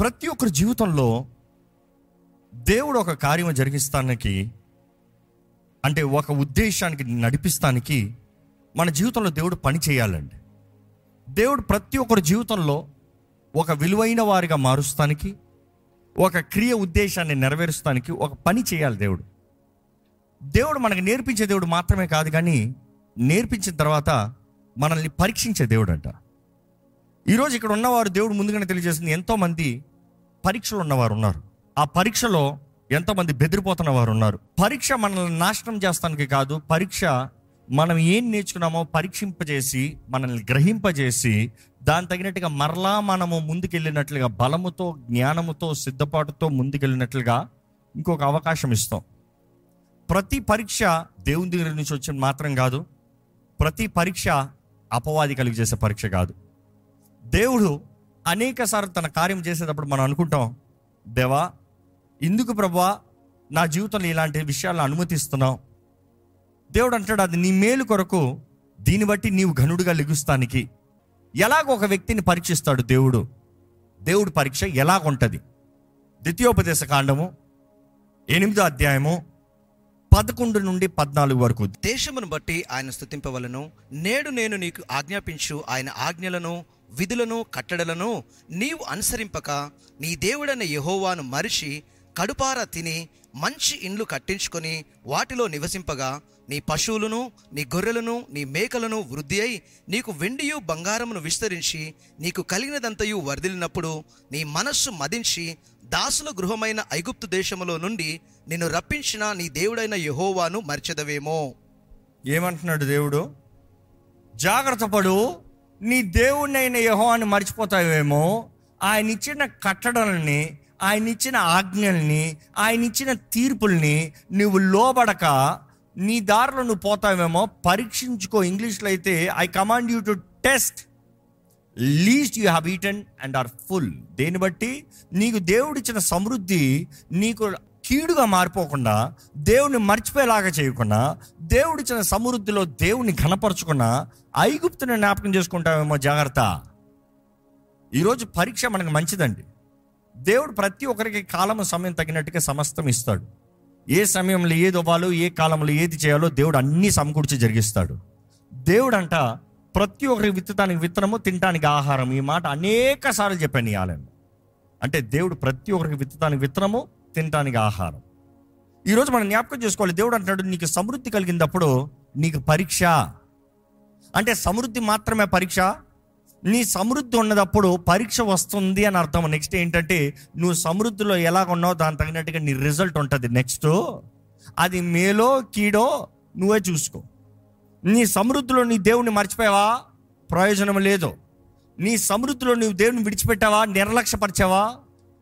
ప్రతి ఒక్కరి జీవితంలో దేవుడు ఒక కార్యం జరిగిస్తానికి అంటే ఒక ఉద్దేశానికి నడిపిస్తానికి మన జీవితంలో దేవుడు పని చేయాలండి. దేవుడు ప్రతి ఒక్కరి జీవితంలో ఒక విలువైన వారిగా మారుస్తానికి ఒక క్రియ ఉద్దేశాన్ని నెరవేరుస్తానికి ఒక పని చేయాలి దేవుడు. దేవుడు మనకు నేర్పించే దేవుడు మాత్రమే కాదు కానీ నేర్పించిన తర్వాత మనల్ని పరీక్షించే దేవుడు అంట ఈరోజు ఇక్కడ ఉన్నవారు దేవుడు ముందుగానే తెలియజేసింది ఎంతోమంది పరీక్షలు ఉన్నవారు ఉన్నారు. ఆ పరీక్షలో ఎంతోమంది బెదిరిపోతున్న వారు ఉన్నారు. పరీక్ష మనల్ని నాశనం చేస్తానికి కాదు పరీక్ష మనం ఏం నేర్చుకున్నామో పరీక్షింపజేసి మనల్ని గ్రహింపజేసి దాని తగినట్టుగా మరలా మనము ముందుకెళ్ళినట్లుగా బలముతో జ్ఞానముతో సిద్ధపాటుతో ముందుకెళ్ళినట్లుగా ఇంకొక అవకాశం ఇస్తాం. ప్రతి పరీక్ష దేవుని దగ్గర నుంచి వచ్చిన మాత్రం కాదు. ప్రతి పరీక్ష అపవాది కలిగి చేసే పరీక్ష కాదు. దేవుడు అనేక సార్లు తన కార్యం చేసేటప్పుడు మనం అనుకుంటాం దేవా ఇందుకు ప్రభా నా జీవితంలో ఇలాంటి విషయాలను అనుమతిస్తున్నావు? దేవుడు అంటాడు అది నీ మేలు కొరకు దీన్ని బట్టి నీవు ఘనుడుగా లెగుస్తానికి. ఎలాగ ఒక వ్యక్తిని పరీక్షిస్తాడు దేవుడు. దేవుడు పరీక్ష ఎలాగుంటుంది? ద్వితీయోపదేశ కాండము ఎనిమిదో అధ్యాయము పదకొండు నుండి పద్నాలుగు వరకు. దేశమును బట్టి ఆయన స్థుతింపవలను నేడు నేను నీకు ఆజ్ఞాపించు ఆయన ఆజ్ఞలను విధులను కట్టడలను నీవు అనుసరింపక నీ దేవుడైన యహోవాను మరిచి కడుపారా తిని మంచి ఇండ్లు కట్టించుకొని వాటిలో నివసింపగా నీ పశువులను నీ గొర్రెలను నీ మేకలను వృద్ధి అయి నీకు వెండియు బంగారమును విస్తరించి నీకు కలిగినదంతయు వర్ధిల్లినప్పుడు నీ మనస్సు మదించి దాసుల గృహమైన ఐగుప్తు దేశములో నుండి నిన్ను రప్పించిన నీ దేవుడైన యహోవాను మర్చెదవేమో. ఏమంటున్నాడు దేవుడు? జాగ్రత్త పడు. నీ దేవుణ్ణైన యెహోవాని మర్చిపోతావేమో? ఆయన ఇచ్చిన కట్టడల్ని ఆయన ఇచ్చిన ఆజ్ఞల్ని ఆయన ఇచ్చిన తీర్పుల్ని నువ్వు లోబడక నీ దారిలో నువ్వు పోతావేమో? పరీక్షించుకో. ఇంగ్లీష్లో అయితే I command you to test least you have eaten and are full దేన్ని బట్టి నీకు దేవుడిచ్చిన సమృద్ధి నీకు కీడుగా మారిపోకుండా దేవుని మర్చిపోయేలాగా చేయకుండా దేవుడిచ్చిన సమృద్ధిలో దేవుని ఘనపరచుకున్నా ఐగుప్తుని జ్ఞాపకం చేసుకుంటామేమో జాగ్రత్త. ఈరోజు పరీక్ష మనకు మంచిదండి. దేవుడు ప్రతి ఒక్కరికి కాలం సమయం తగినట్టుగా సమస్తం ఇస్తాడు. ఏ సమయంలో ఏది ఇవ్వాలో ఏ కాలంలో ఏది చేయాలో దేవుడు అన్ని సమకూర్చి జరిగిస్తాడు. దేవుడు అంట ప్రతి ఒక్కరికి విత్తడానికి విత్తనము తినడానికి ఆహారం ఈ మాట అనేక సార్లు చెప్పాను ఈ ఆలయం అంటే దేవుడు ప్రతి ఒక్కరికి విత్తడానికి విత్తనము తినడానికి ఆహారం. ఈరోజు మనం జ్ఞాపకం చేసుకోవాలి. దేవుడు అంటున్నాడు నీకు సమృద్ధి కలిగినప్పుడు నీకు పరీక్ష. అంటే సమృద్ధి మాత్రమే పరీక్ష. నీ సమృద్ధి ఉన్నదప్పుడు పరీక్ష వస్తుంది అని అర్థం. నెక్స్ట్ ఏంటంటే నువ్వు సమృద్ధిలో ఎలాగ ఉన్నావు దాని తగినట్టుగా నీ రిజల్ట్ ఉంటుంది. నెక్స్ట్ అది మేలో కీడో నువ్వే చూసుకో. నీ సమృద్ధిలో నీ దేవుణ్ణి మర్చిపోయావా? ప్రయోజనం లేదు. నీ సమృద్ధిలో నువ్వు దేవుని విడిచిపెట్టావా? నిర్లక్ష్యపరిచావా?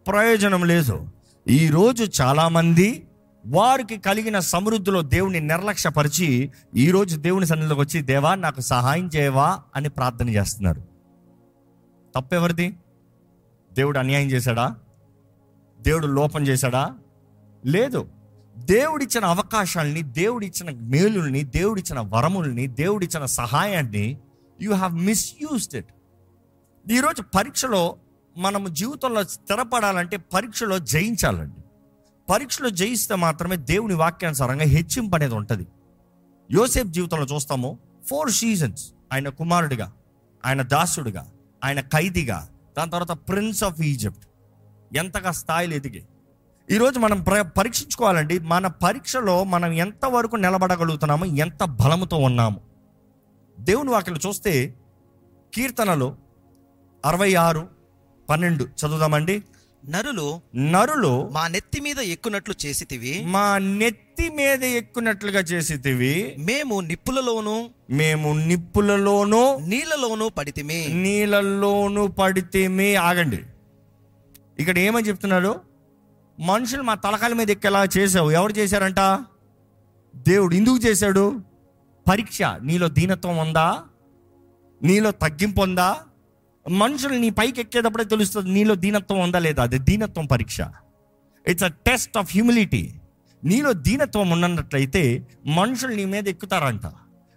ప్రయోజనం లేదు. ఈరోజు చాలామంది వారికి కలిగిన సమృద్ధిలో దేవుని నిర్లక్ష్యపరిచి ఈరోజు దేవుని సన్నిధిలోకి వచ్చి దేవా నాకు సహాయం చేయవా? అని ప్రార్థన చేస్తున్నారు. తప్పెవరిది? దేవుడు అన్యాయం చేశాడా? దేవుడు లోపం చేశాడా? లేదు. దేవుడిచ్చిన అవకాశాలని దేవుడిచ్చిన మేలుల్ని దేవుడిచ్చిన వరముల్ని దేవుడిచ్చిన సహాయాన్ని యూ హ్యావ్ మిస్యూస్డ్ ఇట్. ఈరోజు పరీక్షలో మనము జీవితంలో స్థిరపడాలంటే పరీక్షలో జయించాలండి. పరీక్షలో జయిస్తే మాత్రమే దేవుని వాక్యానుసారంగా హెచ్చింపు అనేది ఉంటుంది. యోసేఫ్ జీవితంలో చూస్తాము ఫోర్ సీజన్స్ ఆయన కుమారుడిగా ఆయన దాసుడిగా ఆయన ఖైదీగా దాని తర్వాత ప్రిన్స్ ఆఫ్ ఈజిప్ట్ ఎంతగా స్థాయిలు ఎదిగి. ఈరోజు మనం ప్ర పరీక్షించుకోవాలండి మన పరీక్షలో మనం ఎంతవరకు నిలబడగలుగుతున్నాము ఎంత బలముతో ఉన్నాము. దేవుని వాక్యలు చూస్తే కీర్తనలు అరవై ఆరు పన్నెండు. చదువుదామండి. నరులు నరులు మా నెత్తి మీద ఎక్కునట్లు చేసితివి. మా నెత్తి మీద ఎక్కునట్లుగా చేసేటివి మేము నిప్పులలోను మేము నిప్పులలోనూ నీళ్ళలోను పడితిమి. నీళ్ళల్లోనూ పడితేమే. ఆగండి. ఇక్కడ ఏమని చెప్తున్నాడు మనుషులు మా తలకాల మీద ఎక్కేలా చేసావు ఎవరు చేశారంట? దేవుడు ఎందుకు చేశాడు? పరీక్ష నీలో దీనత్వం ఉందా? నీలో తగ్గింపు ఉందా? మనుషులు నీ పైకి ఎక్కేటప్పుడే తెలుస్తుంది నీలో దీనత్వం ఉందా లేదా? అది దీనత్వం పరీక్ష. It's a test of humility నీలో దీనత్వం ఉన్నట్లయితే మనుషులు నీ మీద ఎక్కుతారంట.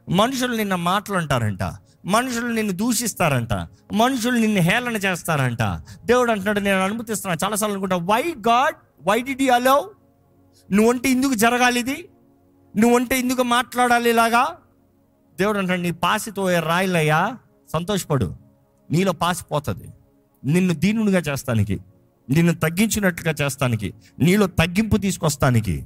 మనుషులు నిన్న మాటలు అంటారంట మనుషులు నిన్ను దూషిస్తారంట. మనుషులు నిన్ను హేళన చేస్తారంట. దేవుడు అంటున్నాడు నేను అనుమతిస్తున్నాను చాలాసార్లు అనుకుంటా why God why did you allow నువ్వంటే ఎందుకు జరగాలి ఇది? నువ్వంటే ఎందుకు మాట్లాడాలి ఇలాగా? దేవుడు అంటాడు నీ పాసితో రాయిలయ్యా సంతోషపడు. నీలో పాసిపోతుంది. నిన్ను దీనునిగా చేస్తానికి నిన్ను తగ్గించినట్లుగా చేస్తానికి నీలో తగ్గింపు తీసుకొస్తానికి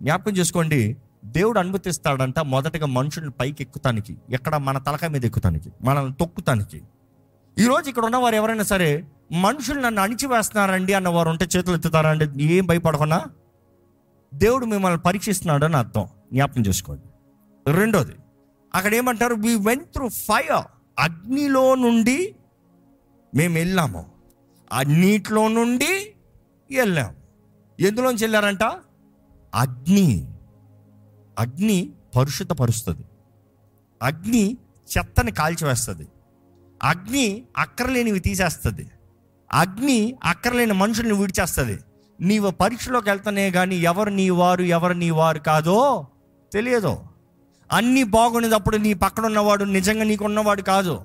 జ్ఞాపకం చేసుకోండి. దేవుడు అనుమతిస్తాడంట మొదటగా మనుషుల్ని పైకి ఎక్కుతానికి ఎక్కడ మన తలకాయ మీద ఎక్కుతానికి మనల్ని తొక్కుతానికి. ఈరోజు ఇక్కడ ఉన్నవారు ఎవరైనా సరే మనుషులు నన్ను అణిచివేస్తున్నారండి అన్నవారు ఉంటే చేతులు ఎత్తుతారా అంటే ఏం భయపడకుండా దేవుడు మిమ్మల్ని పరీక్షిస్తున్నాడు అని అర్థం. జ్ఞాపకం చేసుకోండి. రెండోది అక్కడ ఏమంటారు? వి వెంట్ త్రూ ఫైర్ అగ్నిలో నుండి మేము వెళ్ళాము. ఆ నీటిలో నుండి వెళ్ళాము ఎందులోంచి వెళ్ళారంట? అగ్ని. అగ్ని పరుస్తుంది అగ్ని చెత్తని కాల్చివేస్తుంది. అగ్ని అక్కరలేనివి తీసేస్తుంది. అగ్ని అక్కరలేని మనుషుల్ని విడిచేస్తుంది. నీవు పరీక్షలోకి వెళ్తానే కానీ ఎవరు నీ వారు ఎవరు నీ వారు కాదో తెలియదు. అన్నీ బాగునేటప్పుడు నీ పక్కన ఉన్నవాడు నిజంగా నీకు ఉన్నవాడు కాదు.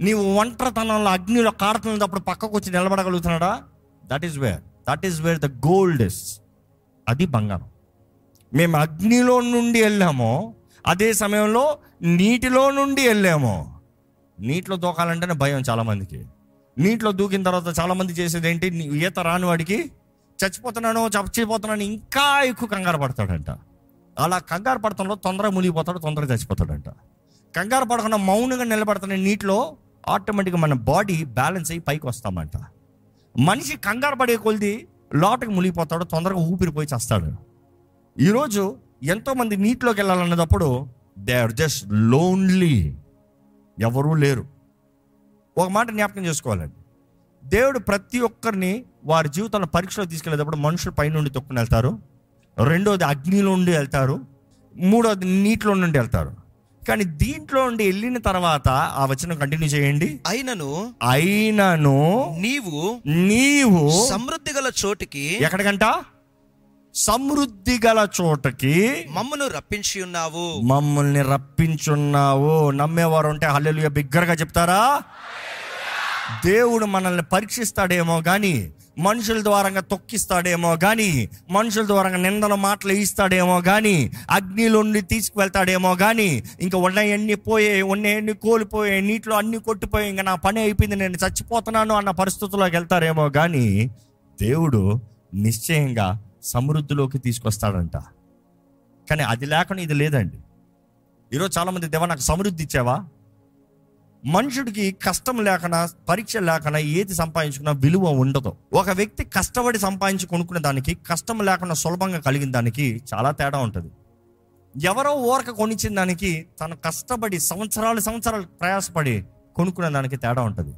నీవు ఒంటరితనంలో అగ్నిలో కారుతున్నప్పుడు పక్కకు వచ్చి నిలబడగలుగుతున్నాడా? That is where that is where the gold is అది బంగారం. మేము అగ్నిలో నుండి వెళ్ళాము. అదే సమయంలో నీటిలో నుండి వెళ్ళాము. నీటిలో దూకాలంటేనే భయం చాలామందికి. నీటిలో దూకిన తర్వాత చాలామంది చేసేది ఏంటి నీ- ఈత రాని వాడికి చచ్చిపోతున్నాను చచ్చిపోతున్నాను ఇంకా ఎక్కువ కంగారు పడతాడంట. అలా కంగారు పడతంలో తొందరగా మునిగిపోతాడు తొందరగా చచ్చిపోతాడంట. కంగారు పడకుండా మౌనంగా నిలబడుతున్న నీటిలో ఆటోమేటిక్గా మన బాడీ బ్యాలెన్స్ అయ్యి పైకి వస్తామంట. మనిషి కంగారు పడే కొలిది లోటకి మునిగిపోతాడు తొందరగా ఊపిరిపోయి చేస్తాడు. ఈరోజు ఎంతోమంది నీటిలోకి వెళ్ళాలన్నప్పుడు దే ఆర్ జస్ట్ లోన్లీ. ఎవరూ లేరు. ఒక మాట జ్ఞాపకం చేసుకోవాలండి. దేవుడు ప్రతి ఒక్కరిని వారి జీవితంలో పరీక్షలో తీసుకెళ్ళేటప్పుడు మనుషులు పైనుండి తొక్కుని వెళ్తారు. రెండోది అగ్నిలో నుండి వెళ్తారు మూడోది నీటిలో నుండి వెళ్తారు. కానీ దీంట్లో నుండి వెళ్ళిన తర్వాత ఆ వచనం కంటిన్యూ చేయండి. అయినను అయినను నీవు నీవు సమృద్ధి గల చోటికి ఎక్కడికంట? సమృద్ధి గల చోటకి మమ్మను రప్పించి ఉన్నావు. మమ్మల్ని రప్పించున్నావు నమ్మేవారు ఉంటే హల్లెలూయా బిగ్గరగా చెప్తారా? దేవుడు మనల్ని పరీక్షిస్తాడేమో కానీ మనుషుల ద్వారంగా తొక్కిస్తాడేమో కానీ మనుషుల ద్వారంగా నిందల మాటలు ఇస్తాడేమో కానీ అగ్నిలోండి తీసుకువెళ్తాడేమో కానీ ఇంకా ఉన్నాయన్నీ పోయే ఉన్నాయన్నీ కోల్పోయే నీటిలో అన్ని కొట్టిపోయి ఇంకా నా పని అయిపోయింది నేను చచ్చిపోతున్నాను అన్న పరిస్థితుల్లోకి వెళ్తారేమో కానీ దేవుడు నిశ్చయంగా సమృద్ధిలోకి తీసుకొస్తాడంట. కానీ అది లేకుండా ఇది లేదండి. ఈరోజు చాలామంది దేవా నాకు సమృద్ధి ఇచ్చావా? మనుషుడికి కష్టం లేకుండా పరీక్ష లేకుండా ఏది సంపాదించుకున్నా విలువ ఉండదు. ఒక వ్యక్తి కష్టపడి సంపాదించి కొనుక్కునే దానికి కష్టం లేకుండా సులభంగా కలిగిన దానికి చాలా తేడా ఉంటుంది. ఎవరో ఊరక కొనిచ్చిన దానికి తను కష్టపడి సంవత్సరాలు సంవత్సరాలు ప్రయాసపడి కొనుక్కునే దానికి తేడా ఉంటుంది.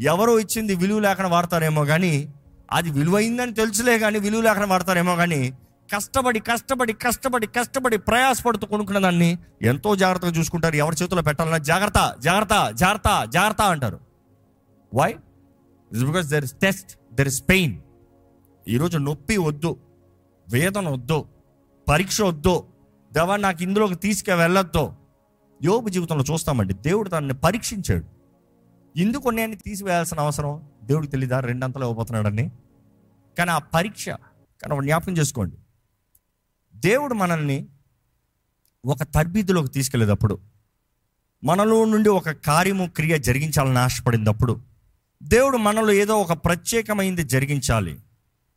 ఎవరో ఇచ్చింది విలువ లేకుండా వాడతారేమో కానీ అది విలువైందని తెలుసులే కానీ విలువ లేకుండా వాడతారేమో కానీ కష్టపడి కష్టపడి కష్టపడి కష్టపడి ప్రయాసపడుతూ కొనుక్కున్న దాన్ని ఎంతో జాగ్రత్తగా చూసుకుంటారు. ఎవరి చేతిలో పెట్టాలన్నా జాగ్రత్త జాగ్రత్త జాగ్రత్త జాగ్రత్త అంటారు. Why it's because there is test there is pain ఈరోజు నొప్పి వద్దు వేదన వద్దు పరీక్ష వద్దు దేవా నాకు ఇందులోకి తీసుకు వెళ్ళొద్దు. యోబు జీవితంలో చూస్తామండి దేవుడు దాన్ని పరీక్షించాడు. ఎందుకు ఉన్నాయని తీసివేయాల్సిన అవసరం? దేవుడికి తెలీదా? రెండంతలు ఇవ్వబోతున్నాడని కానీ ఆ పరీక్ష కానీ ఒక జ్ఞాపకం చేసుకోండి. దేవుడు మనల్ని ఒక తర్బీదులోకి తీసుకెళ్ళేటప్పుడు మనలో నుండి ఒక కార్యము క్రియ జరిగించాలని ఆశపడినప్పుడు దేవుడు మనలో ఏదో ఒక ప్రత్యేకమైనది జరిగించాలి.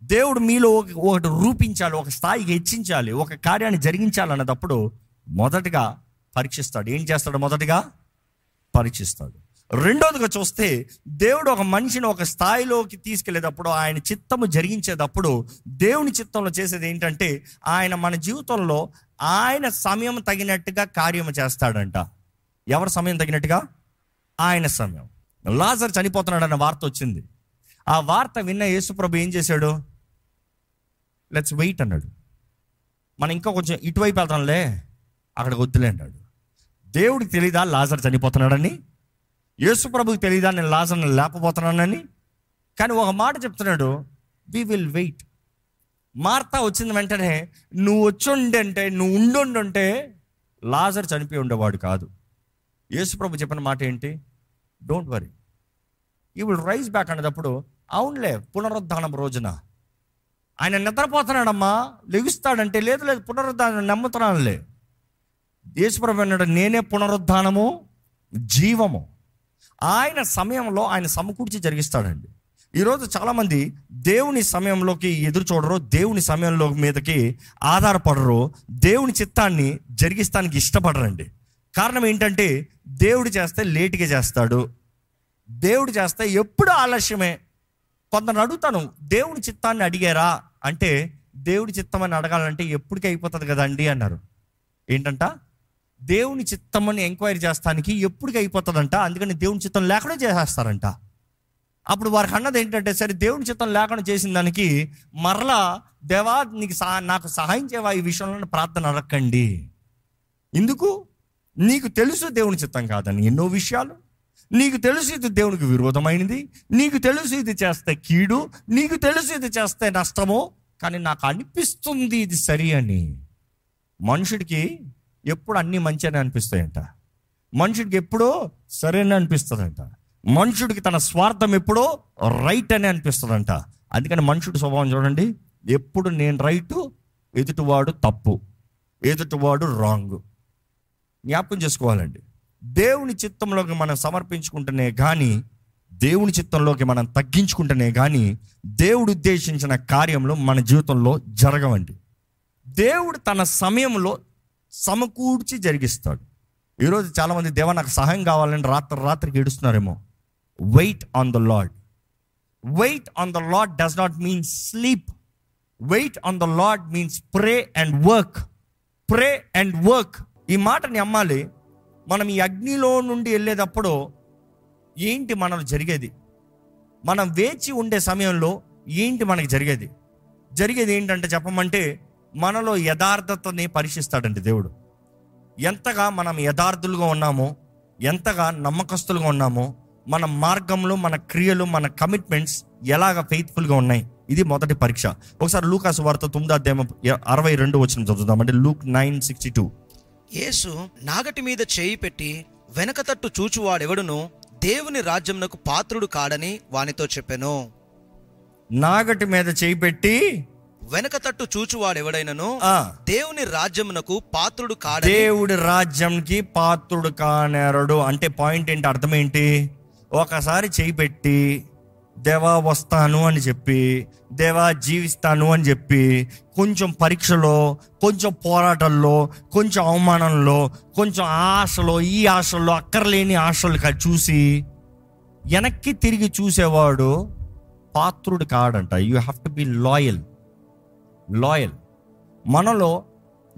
దేవుడు మీలో ఒక- ఒకటి రూపించాలి ఒక స్థాయికి హెచ్చించాలి ఒక కార్యాన్ని జరిగించాలన్నప్పుడు మొదటగా పరీక్షిస్తాడు. ఏం చేస్తాడు? మొదటగా పరీక్షిస్తాడు. రెండోదిగా చూస్తే దేవుడు ఒక మనిషిని ఒక స్థాయిలోకి తీసుకెళ్ళేటప్పుడు ఆయన చిత్తము జరిగించేటప్పుడు దేవుని చిత్తంలో చేసేది ఏంటంటే ఆయన మన జీవితంలో ఆయన సమయం తగినట్టుగా కార్యము చేస్తాడంట. ఎవరి సమయం తగినట్టుగా? ఆయన సమయం. లాజర్ చనిపోతున్నాడన్న వార్త వచ్చింది. ఆ వార్త విన్న యేసుప్రభు ఏం చేశాడు? లెట్స్ వెయిట్ అన్నాడు. మనం ఇంకా కొంచెం ఇటువైపు వెళ్తాంలే అక్కడికి వద్దులే అన్నాడు. దేవుడికి తెలీదా లాజర్ చనిపోతున్నాడని? యేసు ప్రభుకి తెలియదా నేను లాజర్ని లేకపోతున్నానని కానీ ఒక మాట చెప్తున్నాడు వి విల్ వెయిట్ మార్తా వచ్చింది వెంటనే నువ్వు వచ్చుండంటే నువ్వు ఉండుంటే లాజర్ చనిపోయి ఉండేవాడు కాదు. యేసుప్రభు చెప్పిన మాట ఏంటి? Don't worry he will rise back అనేటప్పుడు అవునులే పునరుద్ధానం రోజున. ఆయన నిద్రపోతున్నాడమ్మా లెగుస్తాడంటే లేదు లేదు పునరుద్ధానం నమ్ముతున్నానులే. యేసుప్రభు అన్నాడు నేనే పునరుద్ధానము జీవము. ఆయన సమయంలో ఆయన సమకూర్చి జరిగిస్తాడండి. ఈరోజు చాలామంది దేవుని సమయంలోకి ఎదురు చూడరు దేవుని సమయంలో మీదకి ఆధారపడరు దేవుని చిత్తాన్ని జరిగిస్తానికి ఇష్టపడరండి. కారణం ఏంటంటే దేవుడు చేస్తే లేటుగా చేస్తాడు. దేవుడు చేస్తే ఎప్పుడు ఆలస్యమే. కొందరు అడుగుతాను దేవుని చిత్తాన్ని అడిగారా? అంటే దేవుడి చిత్తం అని అడగాలంటే ఎప్పటికీ అయిపోతుంది కదండి అన్నారు. ఏంటంట? దేవుని చిత్తమని ఎంక్వైరీ చేస్తానికి ఎప్పటికీ అయిపోతుందంట? అందుకని దేవుని చిత్తం లేకుండా చేసేస్తారంట. అప్పుడు వారికి అన్నది ఏంటంటే సరే దేవుని చిత్తం లేకుండా చేసిన దానికి మరలా దేవా నీకు సహా నాకు సహాయం చేయవా ఈ విషయంలో ప్రార్థన అడగండి. ఎందుకు? నీకు తెలుసు దేవుని చిత్తం కాదని ఎన్నో విషయాలు. నీకు తెలుసు ఇది దేవునికి విరోధమైనది. నీకు తెలుసు ఇది చేస్తే కీడు. నీకు తెలుసు ఇది చేస్తే నష్టము. కానీ నాకు అనిపిస్తుంది ఇది సరి అని. మనుషుడికి ఎప్పుడు అన్నీ మంచి అని అనిపిస్తాయంట. మనుషుడికి ఎప్పుడో సరైన అనిపిస్తుందంట. మనుషుడికి తన స్వార్థం ఎప్పుడో రైట్ అని అనిపిస్తుందంట. అందుకని మనుషుడి స్వభావం చూడండి. ఎప్పుడు నేను రైటు ఎదుటివాడు తప్పు ఎదుటివాడు రాంగ్. జ్ఞాపకం చేసుకోవాలండి. దేవుని చిత్తంలోకి మనం సమర్పించుకుంటేనే కానీ దేవుని చిత్తంలోకి మనం తగ్గించుకుంటేనే కానీ దేవుడు ఉద్దేశించిన కార్యంలో మన జీవితంలో జరగవండి. దేవుడు తన సమయంలో సమకూర్చి జరిగిస్తాడు. ఈరోజు చాలామంది దేవ నాకు సహాయం కావాలని రాత్రి రాత్రికి ఏడుస్తున్నారేమో. Wait on the lord wait on the lord does not mean sleep wait on the lord means pray and work pray and work ఈ మాటని అమ్మాలి మనం ఈ అగ్నిలో నుండి వెళ్ళేటప్పుడు ఏంటి మనలో జరిగేది? మనం వేచి ఉండే సమయంలో ఏంటి మనకి జరిగేది? జరిగేది ఏంటంటే చెప్పమంటే మనలో యథార్థతని పరీక్షిస్తాడండి దేవుడు. ఎంతగా మనం యథార్థులుగా ఉన్నామో ఎంతగా నమ్మకస్తులుగా ఉన్నామో మన మార్గంలో మన క్రియలు మన కమిట్మెంట్స్ ఎలాగ ఫెయిత్ఫుల్గా ఉన్నాయి ఇది మొదటి పరీక్ష. ఒకసారి లూకాసు వార్త తొమ్మిదో అధ్యాయం అరవై రెండు వచ్చిన చదువుదాం అంటే లూక్ నైన్ సిక్స్టీ టూ. యేసు నాగటి మీద చేయి పెట్టి వెనక తట్టు చూచువాడెవడును దేవుని రాజ్యమునకు పాత్రుడు కాడని వానితో చెప్పెను. నాగటి మీద చేయి పెట్టి వెనక తట్టు చూచువాడెవడైనను? ఆ, దేవుని రాజ్యమునకు పాత్రుడు కాడని. దేవుడి రాజ్యంకి పాత్రుడు కానేరడు. అంటే పాయింట్ ఏంటి? అర్థం ఏంటి? ఒకసారి చేయి పెట్టి దేవా వస్తాను అని చెప్పి దేవా జీవిస్తాను అని చెప్పి కొంచెం పరీక్షలో కొంచెం పోరాటంలో కొంచెం అవమానంలో కొంచెం ఆశలో ఈ ఆశల్లో అక్కర్లేని ఆశలు క- చూసి వెనక్కి తిరిగి చూసేవాడు పాత్రుడు కాడంట. You have to be loyal loyal. మనలో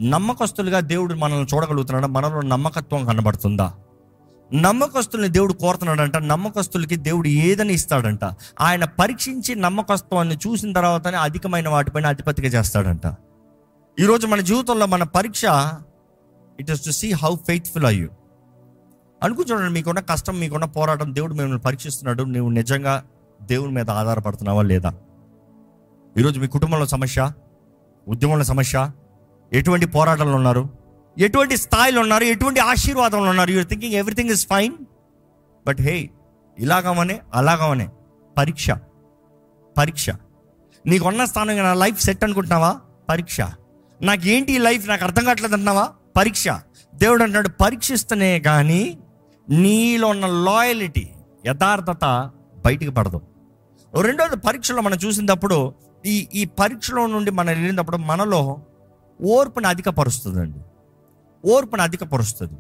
నమ్మకస్తులుగా దేవుడు మనల్ని చూడగలుగుతున్నాడు? మనలో నమ్మకత్వం కనబడుతుందా? నమ్మకస్తుల్ని దేవుడు కోరుతున్నాడంట. నమ్మకస్తులకి దేవుడు ఏదని ఇస్తాడంట. ఆయన పరీక్షించి నమ్మకత్వాన్ని చూసిన తర్వాతనే అధికమైన వాటిపైన అధిపతిగా చేస్తాడంట. ఈరోజు మన జీవితంలో మన పరీక్ష it is to see how faithful are you అనుకుంటున్నాడు మీకున్న కష్టం మీకున్న పోరాటం దేవుడు మిమ్మల్ని పరీక్షిస్తున్నాడు. నువ్వు నిజంగా దేవుని మీద ఆధారపడుతున్నావా లేదా? ఈరోజు మీ కుటుంబంలో సమస్య ఉద్యమంలో సమస్య? ఎటువంటి పోరాటంలో ఉన్నారు? ఎటువంటి స్థాయిలో ఉన్నారు? ఎటువంటి ఆశీర్వాదంలో ఉన్నారు? You're thinking everything is fine but hey ఇలాగమనే అలాగమనే పరీక్ష. పరీక్ష. నీకు ఉన్న స్థానంగా నా లైఫ్ సెట్ అనుకుంటున్నావా? పరీక్ష. నాకేంటి ఈ లైఫ్? నాకు అర్థం కావట్లేదు అంటున్నావా? పరీక్ష. దేవుడు అంటున్నాడు పరీక్షిస్తేనే కానీ నీలో ఉన్న లాయలిటీ యథార్థత బయటికి పడదు. రెండోది పరీక్షలో మనం చూసినప్పుడు ఈ ఈ పరీక్షలో నుండి మనం వెళ్ళినప్పుడు మనలో ఓర్పుని అధికపరుస్తుందండి. ఓర్పుని అధికపరుస్తుంది.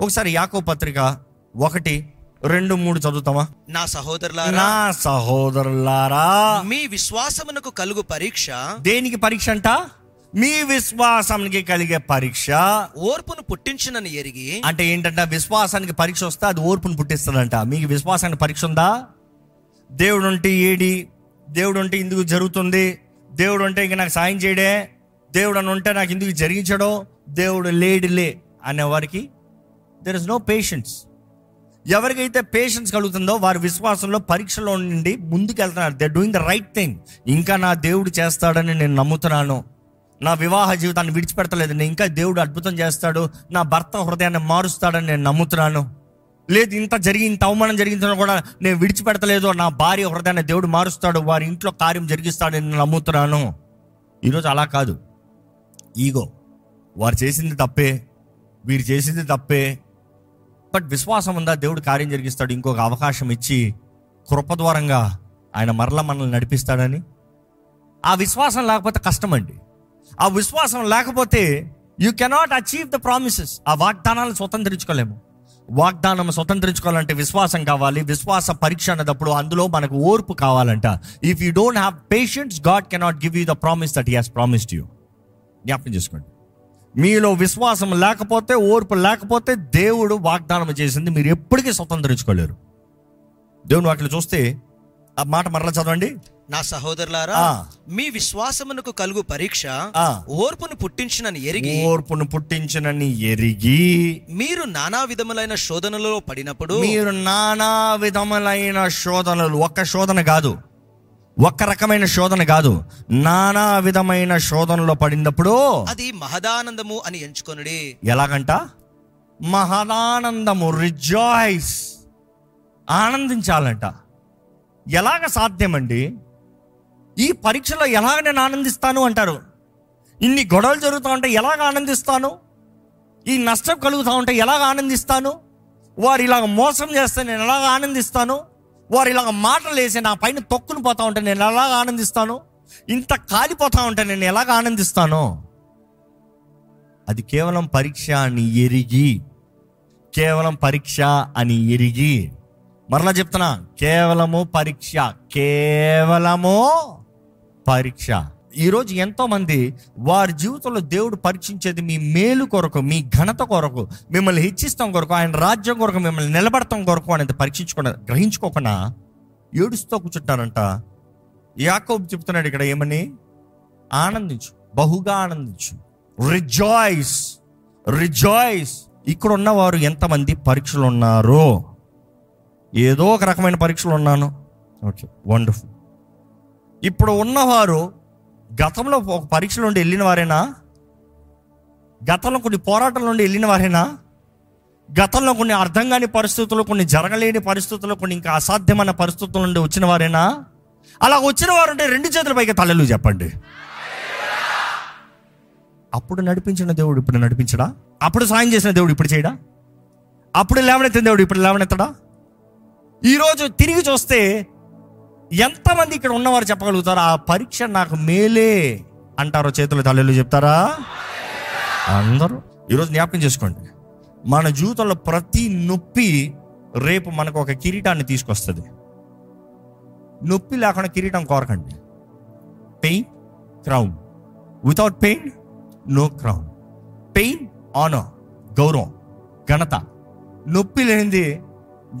ఒకసారి యాకో పత్రిక ఒకటి రెండు మూడు చదువుతామా? నా సహోదరులారా నా సహోదరులారా మీ విశ్వాసమునకు కలుగు పరీక్ష దేనికి పరీక్ష అంట? మీ విశ్వాసానికి కలిగే పరీక్ష. ఓర్పును పుట్టించునని ఎరిగి అంటే ఏంటంటే విశ్వాసానికి పరీక్ష వస్తే అది ఓర్పును పుట్టిస్తుందంట. మీకు విశ్వాసానికి పరీక్ష ఉందా? దేవుడు ఉంటే ఏడి దేవుడు ఉంటే ఇందుకు జరుగుతుంది. దేవుడు ఉంటే ఇంక నాకు సాయం చేయడే. దేవుడు అని ఉంటే నాకు ఇందుకు జరిగించడో. దేవుడు లేడిలే అనే వారికి దెర్ ఇస్ నో పేషెన్స్ ఎవరికైతే పేషెన్స్ కలుగుతుందో వారి విశ్వాసంలో పరీక్షలో నుండి ముందుకు వెళ్తున్నారు. They doing the right thing ఇంకా నా దేవుడు చేస్తాడని నేను నమ్ముతున్నాను. నా వివాహ జీవితాన్ని విడిచిపెడతలేదు నేను ఇంకా దేవుడు అద్భుతం చేస్తాడు. నా భర్త హృదయాన్ని మారుస్తాడని నేను నమ్ముతున్నాను. లేదు ఇంత జరిగి ఇంత అవమానం జరిగించిన కూడా నేను విడిచిపెడతలేదు. నా భార్య హృదయాన్ని దేవుడు మారుస్తాడు. వారి ఇంట్లో కార్యం జరిగిస్తాడని నేను నమ్ముతున్నాను. ఈరోజు అలా కాదు. ఈగో వారు చేసింది తప్పే. వీరు చేసింది తప్పే. బట్ విశ్వాసం ఉందా? దేవుడు కార్యం జరిగిస్తాడు. ఇంకొక అవకాశం ఇచ్చి కృపద్వారంగా ఆయన మరల మనల్ని నడిపిస్తాడని. ఆ విశ్వాసం లేకపోతే కష్టం అండి. ఆ విశ్వాసం లేకపోతే you cannot achieve the promises ఆ వాగ్దానాలను స్వతంత్రించుకోలేము. వాగ్దానం స్వతంత్రించుకోవాలంటే విశ్వాసం కావాలి. విశ్వాస పరీక్ష అన్నప్పుడు అందులో మనకు ఓర్పు కావాలంట. If you don't have patience God cannot give you the promise that he has promised you జ్ఞాపకం చేసుకోండి. మీలో విశ్వాసం లేకపోతే ఓర్పు లేకపోతే దేవుడు వాగ్దానం చేసింది మీరు ఎప్పటికీ స్వతంత్రించుకోలేరు. దేవుని వాటిని చూస్తే ఆ మాట మరలా చదవండి. నా సహోదరులారా. మీ విశ్వాసమునకు కలుగు పరీక్ష. ఓర్పును పుట్టించినని ఎరిగి ఓర్పును పుట్టించినని ఎరిగి మీరు నానా విధములైన శోధనలో పడినప్పుడు మీరు నానా విధములైన శోధనలు ఒక్క శోధన కాదు ఒక్క రకమైన శోధన కాదు నానా విధమైన శోధనలో పడినప్పుడు అది మహదానందము అని ఎంచుకొనుడి ఎలాగంట మహదానందము రిజాయిస్ ఆనందించాలంట ఎలాగ సాధ్యమండి ఈ పరీక్షలో ఎలాగ నేను ఆనందిస్తాను అంటారు? ఇన్ని గొడవలు జరుగుతూ ఉంటే ఎలాగ ఆనందిస్తాను? ఈ నష్టం కలుగుతూ ఉంటే ఎలాగ ఆనందిస్తాను? వారు ఇలాగ మోసం చేస్తే నేను ఎలాగ ఆనందిస్తాను? వారు ఇలాగ మాటలు వేసి నా పైన తొక్కుని పోతా ఉంటే నేను ఎలాగ ఆనందిస్తాను? ఇంత కాలిపోతా ఉంటే నేను ఎలాగ ఆనందిస్తాను? అది కేవలం పరీక్ష అని ఎరిగి కేవలం పరీక్ష అని ఎరిగి. మరలా చెప్తున్నా కేవలము పరీక్ష కేవలము పరీక్ష. ఈరోజు ఎంతో మంది వారి జీవితంలో దేవుడు పరీక్షించేది మీ మేలు కొరకు మీ ఘనత కొరకు మిమ్మల్ని హెచ్చిస్తాం కొరకు ఆయన రాజ్యం కొరకు మిమ్మల్ని నిలబడతాం కొరకు అనేది పరీక్షించుకున్న గ్రహించుకోకుండా ఏడుస్తూ కూర్చుంటారంట. యాకోబు చెప్తున్నాడు ఇక్కడ ఏమని? ఆనందించు బహుగా ఆనందించు. Rejoice rejoice. ఇక్కడ ఉన్నవారు ఎంతమంది పరీక్షలు ఉన్నారో? ఏదో ఒక రకమైన పరీక్షలు ఉన్నాను. Okay wonderful. ఇప్పుడు ఉన్నవారు గతంలో ఒక పరీక్ష నుండి వెళ్ళిన వారేనా? గతంలో కొన్ని పోరాటాల నుండి వెళ్ళిన వారేనా? గతంలో కొన్ని అర్థం కాని పరిస్థితులు కొన్ని జరగలేని పరిస్థితులు కొన్ని ఇంకా అసాధ్యమైన పరిస్థితుల నుండి వచ్చిన వారేనా? అలా వచ్చిన వారు రెండు చేతుల పైకి తలలు చెప్పండి. అప్పుడు నడిపించిన దేవుడు ఇప్పుడు నడిపించడా? అప్పుడు సాయం చేసిన దేవుడు ఇప్పుడు చేయడా? అప్పుడు లేవనెత్తిన దేవుడు ఇప్పుడు లేవనెత్తడా? ఈరోజు తిరిగి చూస్తే ఎంతమంది ఇక్కడ ఉన్నవారు చెప్పగలుగుతారు? ఆ పరీక్ష నాకు మేలే అంటారో చేతులు తల్లిలు చెప్తారా? అందరూ. ఈరోజు జ్ఞాపకం చేసుకోండి. మన జీవితంలో ప్రతి నొప్పి రేపు మనకు ఒక కిరీటాన్ని తీసుకొస్తుంది. నొప్పి లేకుండా కిరీటం కోరకండి. Pain crown without pain no crown pain honour గౌరవం ఘనత. నొప్పి లేనిది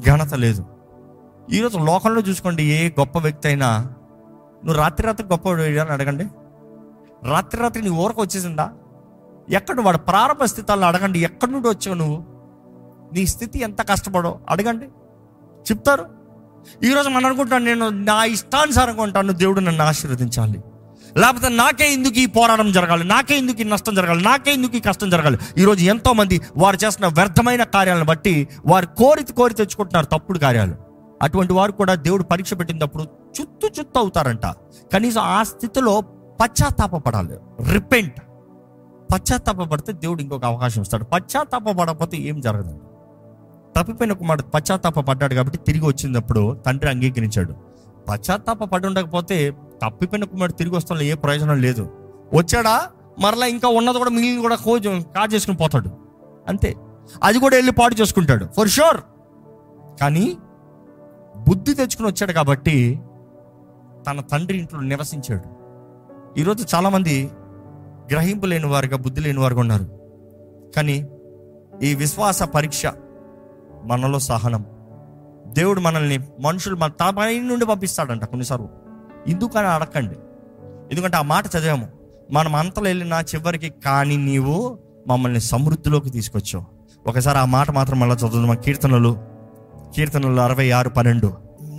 ఘనత లేదు. ఈరోజు లోకంలో చూసుకోండి ఏ గొప్ప వ్యక్తి అయినా. నువ్వు రాత్రి రాత్రి గొప్ప అని అడగండి. రాత్రి రాత్రి నీ ఊరకు వచ్చేసిందా? ఎక్కడ వాడు ప్రారంభ స్థితాల్లో అడగండి. ఎక్కడి నుండి వచ్చావు నువ్వు? నీ స్థితి ఎంత కష్టపడో అడగండి. చెప్తారు? ఈరోజు మనం అనుకుంటాను నేను నా ఇష్టానుసారంగా ఉంటాను దేవుడు నన్ను ఆశీర్వదించాలి. లేకపోతే నాకే ఎందుకు ఈ పోరాటం జరగాలి? నాకే ఎందుకు ఈ నష్టం జరగాలి? నాకే ఎందుకు ఈ కష్టం జరగాలి? ఈరోజు ఎంతోమంది వారు చేస్తున్న వ్యర్థమైన కార్యాలను బట్టి వారు కోరి కోరి తెచ్చుకుంటున్నారు తప్పుడు కార్యాలు. అటువంటి వారు కూడా దేవుడు పరీక్ష పెట్టినప్పుడు చుత్తు చుత్తు అవుతారంట. కనీసం ఆ స్థితిలో పశ్చాత్తాపడాలి రిపెంట్ పశ్చాత్తాపడితే దేవుడు ఇంకొక అవకాశం ఇస్తాడు. పశ్చాత్తాపడకపోతే ఏం జరగదు తప్పిపోయిన కుమారుడు పశ్చాత్తాప పడ్డాడు కాబట్టి తిరిగి వచ్చినప్పుడు తండ్రి అంగీకరించాడు. పశ్చాత్తాప పడి ఉండకపోతే తప్పిపోయిన కుమారుడు తిరిగి వస్తాం ఏ ప్రయోజనం లేదు. వచ్చాడా? మరలా ఇంకా ఉన్నది కూడా మిగిలిన కూడా కోజు కాజు చేసుకుని పోతాడు. అంతే. అది కూడా వెళ్ళి పాడు చేసుకుంటాడు. ఫర్ షూర్ కానీ బుద్ధి తెచ్చుకుని వచ్చాడు కాబట్టి తన తండ్రి ఇంట్లో నివసించాడు. ఈరోజు చాలామంది గ్రహింపు లేని వారుగా బుద్ధి లేని వారుగా ఉన్నారు. కానీ ఈ విశ్వాస పరీక్ష మనలో సహనం. దేవుడు మనల్ని మనుషులు మన తన పై నుండి పంపిస్తాడంట కొన్నిసార్లు. ఎందుకని అడగండి ఎందుకంటే ఆ మాట చదివాము. మనం అంతలో వెళ్ళినా చివరికి కానీ నీవు మమ్మల్ని సమృద్ధిలోకి తీసుకొచ్చావు. ఒకసారి ఆ మాట మాత్రం మళ్ళీ చదువుదాం కీర్తనలు కీర్తనలు అరవై ఆరు పన్నెండు.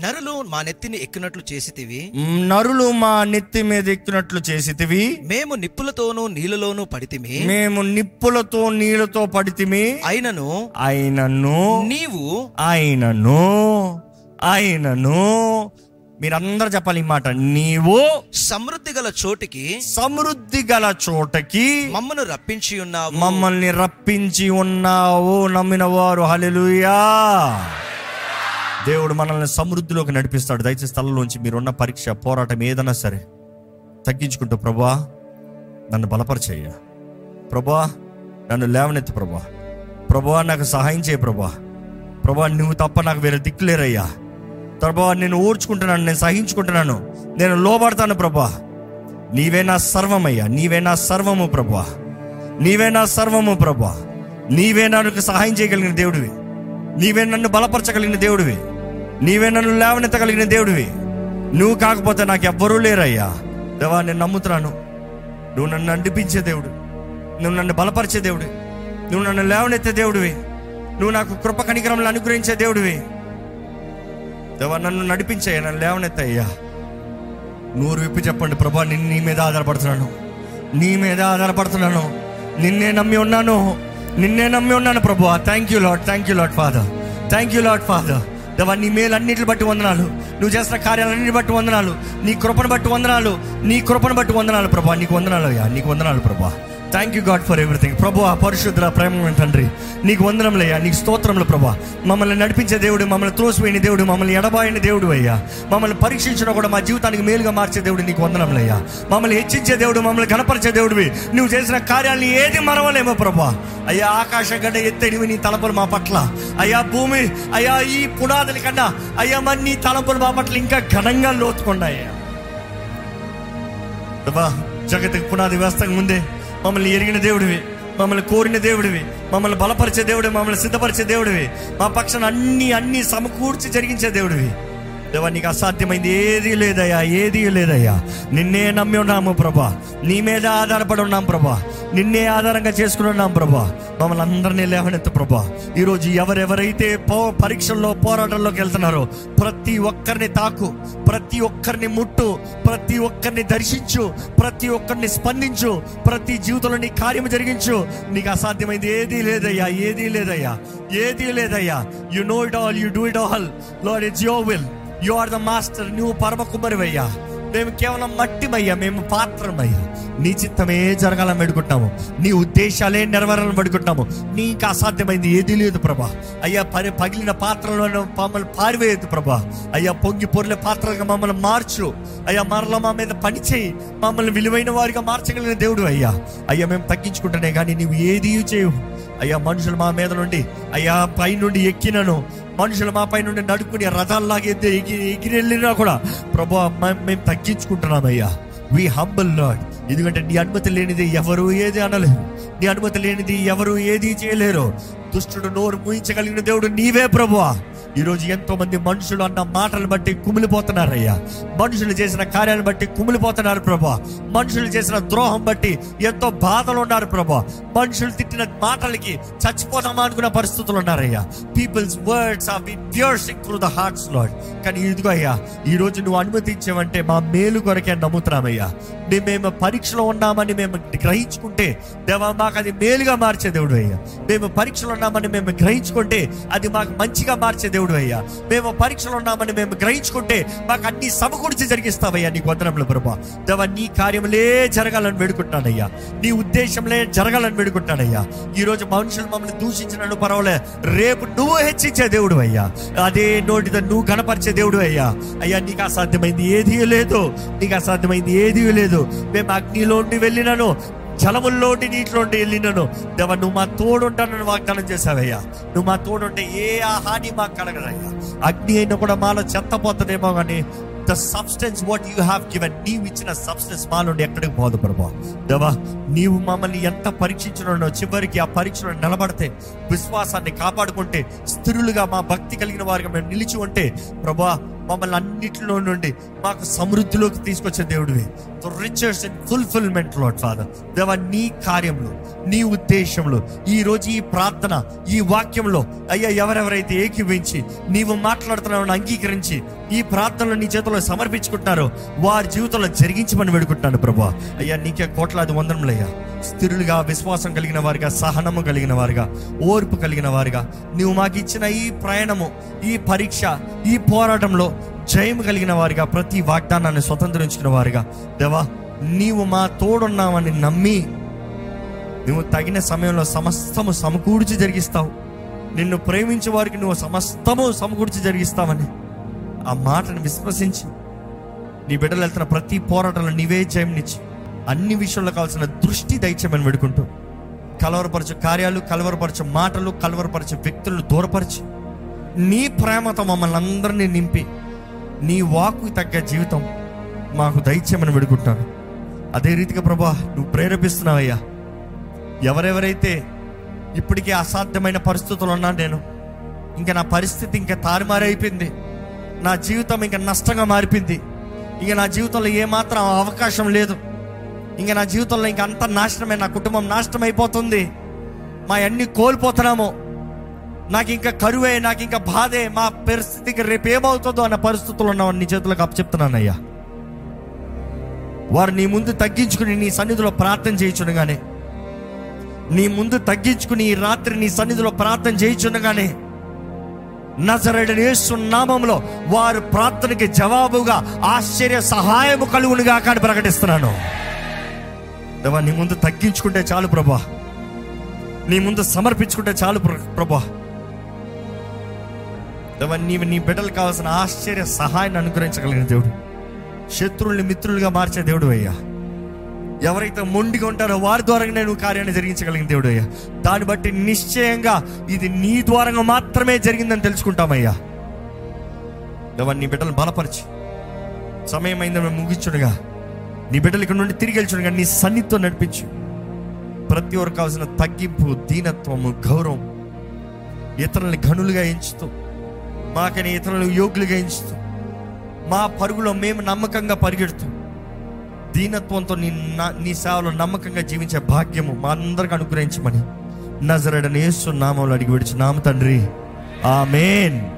నరులు మా నెత్తిని ఎక్కినట్లు చేసితివి. నరులు మా నెత్తి మీద ఎక్కినట్లు చేసితివి. మేము నిప్పులతోనూ నీళ్ళలోనూ పడితిమి. మేము నిప్పులతో నీళ్ళతో పడితిమి. అయినను ఆయనను నీవు ఆయనను ఆయనను మీరందరూ చెప్పాలి ఈ మాట. నీవు సమృద్ధి గల చోటికి సమృద్ధి గల చోటకి మమ్మను రప్పించి ఉన్నావు. మమ్మల్ని రప్పించి ఉన్నావు. నమ్మిన వారు హల్లెలూయా. దేవుడు మనల్ని సమృద్ధిలోకి నడిపిస్తాడు. దయచేసి స్థలంలోంచి మీరున్న పరీక్ష పోరాటం ఏదైనా సరే తగ్గించుకుంటూ ప్రభా నన్ను బలపరిచేయ ప్రభా నన్ను లేవనెత్తి ప్రభా. ప్రభా నాకు సహాయం చేయ ప్రభా. ప్రభా నువ్వు తప్ప నాకు వేరే దిక్కులేరయ్యా ప్రభా నేను ఓర్చుకుంటున్నాను నేను సహించుకుంటున్నాను నేను లోబడతాను ప్రభా. నీవే నా సర్వమయ్యా నీవే నా సర్వము ప్రభా. నీవే నా సర్వము ప్రభా. నీవే నాకు సహాయం చేయగలిగిన దేవుడివి. నీవే నన్ను బలపరచగలిగిన దేవుడివి. నీవే నన్ను లేవనెత్తగలిగిన దేవుడివి. నువ్వు కాకపోతే నాకు ఎవ్వరూ లేరయ్యా. దేవా నేను నమ్ముతున్నాను. నువ్వు నన్ను నడిపించే దేవుడు. నువ్వు నన్ను బలపరిచే దేవుడు. నువ్వు నన్ను లేవనెత్తే దేవుడివి. నువ్వు నాకు కృప కనికరంలో అనుగ్రహించే దేవుడివి. దేవా నన్ను నడిపించయ్యా నన్ను లేవనెత్తయ్యా. నూరు విప్పి చెప్పండి ప్రభా నిన్ను నీ మీద ఆధారపడుతున్నాను. నీ మీద ఆధారపడుతున్నాను. నిన్నే నమ్మి ఉన్నాను. నిన్నే నమ్మి ఉన్నాను ప్రభు. Thank you lord thank you lord father thank you lord father దేవా నీ మేలన్నిటిని బట్టి వందనాలు. నువ్వు చేస్తున్న కార్యాలన్నిటి బట్టి వందనాలు. నీ కృపను బట్టి వందనాలు. నీ కృపను బట్టి వందనాలు ప్రభా. నీకు వందనాలు అయ్యా. నీకు వందనాలు ప్రభా. Thank you God for everything ప్రభు ఆ పరిశుద్ధ ప్రేమ తండ్రి. నీకు వందనంలయ్యా నీకు స్తోత్రములు ప్రభా. మమ్మల్ని నడిపించే దేవుడు మమ్మల్ని త్రోసిపోయిన దేవుడు మమ్మల్ని ఎడబాయిన దేవుడు అయ్యా. మమ్మల్ని పరీక్షించిన కూడా మా జీవితానికి మేలుగా మార్చే దేవుడు నీకు వందనంలయ్యా మమ్మల్ని హెచ్చించే దేవుడు మమ్మల్ని కనపరిచే దేవుడివి. నువ్వు చేసిన కార్యాలను ఏది మరవలేమో ప్రభా. అయ్యా ఆకాశ గడ్డ ఎత్తడివి నీ తలపులు మా పట్ల. అయ్యా భూమి అయ్యా ఈ పునాదుల కన్నా అయ్యా మరి నీ తలపులు మా పట్ల ఇంకా ఘనంగా లోతుకున్నాయ్యా ప్రభా జగత్తుకు పునాది వేస్తాక ముందే మమ్మల్ని ఎరిగిన దేవుడివి. మమ్మల్ని కోరిన దేవుడివి. మమ్మల్ని బలపరిచే దేవుడివి. మమ్మల్ని సిద్ధపరిచే దేవుడివి. మా పక్షాన అన్ని అన్ని సమకూర్చి జరిగించే దేవుడివి. దేవా నీకు అసాధ్యమైంది. ఏది లేదయ్యా ఏది లేదయ్యా. నిన్నే నమ్మి ఉన్నాము ప్రభా. నీ మీద ఆధారపడి ఉన్నాం ప్రభా. నిన్నే ఆధారంగా చేసుకుని ఉన్నాం ప్రభా. మమ్మల్ని అందరినీ లేవనెత్తు ప్రభా. ఈరోజు ఎవరెవరైతే పో పరీక్షల్లో పోరాటంలోకి వెళ్తున్నారో ప్రతి ఒక్కరిని తాకు ప్రతి ఒక్కరిని ముట్టు ప్రతి ఒక్కరిని దర్శించు ప్రతి ఒక్కరిని స్పందించు ప్రతి జీవితంలో నీ కార్యం జరిగించు. నీకు అసాధ్యమైంది. ఏదీ లేదయ్యా ఏదీ లేదయ్యా ఏదీ లేదయ్యా. You know it all you do it all lord it's your will you are the master నువ్వు పరమ కుమ్మరివయ్యా మేము కేవలం మట్టిమయ్యా మేము పాత్రమయ్యా. నీ చిత్తమే జరగాలని పెడుకుంటాము నీ ఉద్దేశాలే నెరవేరాలని పెడుకుంటాము నీకు అసాధ్యమైంది ఏదీ లేదు ప్రభా. అయ్యా పరి పగిలిన పాత్రలను మమ్మల్ని పారివేయద్దు ప్రభా. అయ్యా పొంగి పొర్లే పాత్రలుగా మమ్మల్ని మార్చు. అయ్యా మరల మా మీద పనిచేయి మమ్మల్ని విలువైన వారిగా మార్చగలిగిన దేవుడు అయ్యా. అయ్యా మేము తగ్గించుకుంటున్నాయి కానీ నీవు ఏది చేయవు. అయ్యా మనుషులు మా మీద నుండి అయ్యా పై నుండి ఎక్కినను. మనుషులు మా పై నుండి నడుకుని రథాల్లాగే ఎగిరి ఎగిరి వెళ్ళినా కూడా ప్రభు మేము తగ్గించుకుంటున్నామయ్యా. వి హంబల్ లాడ్ ఎందుకంటే నీ అనుమతి లేనిది ఎవరు ఏది అనలేరు. నీ అనుమతి లేనిది ఎవరు ఏది చేయలేరు. దుష్టుడు నోరు ముయించగలిగిన దేవుడు నీవే ప్రభువా. ఈరోజు ఎంతో మంది మనుషులు అన్న మాటలు బట్టి కుమిలిపోతున్నారయ్యా. మనుషులు చేసిన కార్యాలను బట్టి కుమిలిపోతున్నారు ప్రభా. మనుషులు చేసిన ద్రోహం బట్టి ఎంతో బాధలు ఉన్నారు ప్రభా. మనుషులు తిట్టిన మాటలకి చచ్చిపోదామా అనుకున్న పరిస్థితులు ఉన్నారయ్యా. People's words are been through the hearts lord కానీ ఇదిగో అయ్యా ఈ రోజు నువ్వు అనుమతించావంటే మా మేలు కొరకే నమ్ముతున్నామయ్యా. మేము మేము పరీక్షలో ఉన్నామని మేము గ్రహించుకుంటే దేవా మాకు అది మేలుగా మార్చే దేవుడు అయ్యా. మేము పరీక్షలో ఉన్నామని మేము గ్రహించుకుంటే అది మాకు మంచిగా మార్చే దేవుడు అయ్యా. మేము పరీక్షలో ఉన్నామని మేము గ్రహించుకుంటే మాకు అన్ని సమకూర్చి జరిగిస్తావయ్యా నీ వందనములు ప్రభా దేవా నీ కార్యములే జరగాలని వేడుకుంటానయ్యా నీ ఉద్దేశంలే జరగాలని వేడుకుంటానయ్యా ఈ రోజు మనుషులు మమ్మల్ని దూషించినను పర్వాలే. రేపు నువ్వు హెచ్చించే దేవుడు అయ్యా. అదే నోటితో నువ్వు కనపరిచే దేవుడు అయ్యా. అయ్యా నీకు అసాధ్యమైంది ఏదీ లేదు. నీకు అసాధ్యమైంది ఏదీ లేదు. మేము అగ్నిలోండి వెళ్ళినను. జలముల్లోండి నీటిలోండి వెళ్ళినను. దేవ నువ్వు మా తోడుంటానని వాగ్దానం చేశావయ్యా. నువ్వు మా తోడుంటే ఏ ఆ హాని మాకు కలగదయ్యా. అగ్ని అయినా కూడా మాలో చెత్తపోతుందేమో కానీ the substance what you have given నీవు ఇచ్చిన సబ్స్టెన్స్ మా నుండి ఎక్కడికి పోదు ప్రభా. దేవా నీవు మమ్మల్ని ఎంత పరీక్షించడో చివరికి ఆ పరీక్షలో నిలబడితే విశ్వాసాన్ని కాపాడుకుంటే స్థిరులుగా మా భక్తి కలిగిన వారిగా మేము నిలిచి ఉంటే ప్రభా మమ్మల్ని అన్నిటిలో నుండి మాకు సమృద్ధిలోకి తీసుకొచ్చే దేవుడివి. Riches and fulfilment lord father దేవ నీ కార్యంలో నీ ఉద్దేశంలో ఈ రోజు ఈ ప్రార్థన ఈ వాక్యంలో అయ్యా ఎవరెవరైతే ఏకీవించి నీవు మాట్లాడుతున్నావు అంగీకరించి ఈ ప్రార్థనలు నీ చేతిలో సమర్పించుకుంటున్నారో. వారి జీవితంలో జరిగించమని వేడుకుంటున్నాను ప్రభా అయ్యా నీకే కోట్లాది వందనములయ్యా. స్థిరులుగా విశ్వాసం కలిగిన వారిగా సహనము కలిగిన వారిగా ఓర్పు కలిగిన వారిగా నువ్వు మాకు ఇచ్చిన ఈ ప్రయాణము ఈ పరీక్ష ఈ పోరాటంలో జయం కలిగిన వారిగా ప్రతి వాగ్దానాన్ని స్వతంత్రించుకున్న వారిగా. దేవా నీవు మా తోడున్నావని నమ్మి నువ్వు తగిన సమయంలో సమస్తము సమకూర్చి జరిగిస్తావు. నిన్ను ప్రేమించే వారికి నువ్వు సమస్తము సమకూర్చి జరిగిస్తావని. ఆ మాటను విశ్వసించి నీ బిడ్డలు వెళ్తున్న ప్రతి పోరాటంలో నీవే జయంనిచ్చి అన్ని విషయంలో కావాల్సిన దృష్టి దయచేయమని వేడుకుంటూ కలవరపరచు కార్యాలు కలవరపరచు మాటలు కలవరపరచు వ్యక్తులను దూరపరిచి నీ ప్రేమతో మమ్మల్ని అందరినీ నింపి నీ వాకు తగ్గ జీవితం మాకు దయచేయమని వేడుకుంటాను అదే రీతిగా ప్రభా నువ్వు ప్రేరేపిస్తున్నావయ్యా. ఎవరెవరైతే ఇప్పటికే అసాధ్యమైన పరిస్థితులు ఉన్నా నేను ఇంకా నా పరిస్థితి ఇంకా తారుమారైపోయింది. నా జీవితం ఇంకా నష్టంగా మారిపోయింది. ఇక నా జీవితంలో ఏమాత్రం అవకాశం లేదు. ఇంకా నా జీవితంలో ఇంకా అంత నాశనమే నా కుటుంబం నాశనం అయిపోతుంది మా అన్ని కోల్పోతున్నాము. నాకు ఇంకా కరువే నాకు ఇంకా బాధే మా పరిస్థితికి రేపు ఏమవుతుందో అన్న పరిస్థితులు ఉన్నావు నీ చేతులకు అప్పచెప్తున్నానయ్యా వారు నీ ముందు తగ్గించుకుని నీ సన్నిధిలో ప్రార్థన చేయించుండగానే నీ ముందు తగ్గించుకుని ఈ రాత్రి నీ సన్నిధిలో ప్రార్థన చేయించుండగానే నజరడని నామంలో వారు ప్రార్థనకి జవాబుగా ఆశ్చర్య సహాయము కలుగునుగా కానీ ప్రకటిస్తున్నాను. దేవా నీ ముందు తగ్గించుకుంటే చాలు ప్రభా. నీ ముందు సమర్పించుకుంటే చాలు ప్ర- ప్రభా. దేవా నీవు నీ బిడ్డలు కావాల్సిన ఆశ్చర్య సహాయాన్ని అనుగ్రహించగలిగిన దేవుడు. శత్రువుల్ని మిత్రులుగా మార్చే దేవుడు అయ్యా. ఎవరైతే మొండిగా ఉంటారో వారి ద్వారా నేను కార్యాన్ని జరిగించగలిగిన దేవుడు అయ్యా. దాన్ని బట్టి నిశ్చయంగా ఇది నీ ద్వారంగా మాత్రమే జరిగిందని తెలుసుకుంటామయ్యా. దేవా నీ బిడ్డలు బలపరిచి. సమయం అయిందని మేము ముగించుడుగా. నీ బిడ్డలు ఇక్కడ నుండి తిరిగి వెళ్చుడుగా నీ సన్నిధితో నడిపించు. ప్రతి ఒక్కరు కావాల్సిన తగ్గింపు దీనత్వము గౌరవం ఇతరులని గనులుగా ఎంచుతూ మాకని ఇతరులను యోగులుగా ఎంచుతూ మా పరుగులో మేము నమ్మకంగా పరిగెడుతూ దీనత్వంతో నీ నీ సేవలో నమ్మకంగా జీవించే భాగ్యము మా అందరికి అనుగ్రహించమని. నజరడని నామంలో అడిగి విడిచి నామ తండ్రి. ఆమెన్.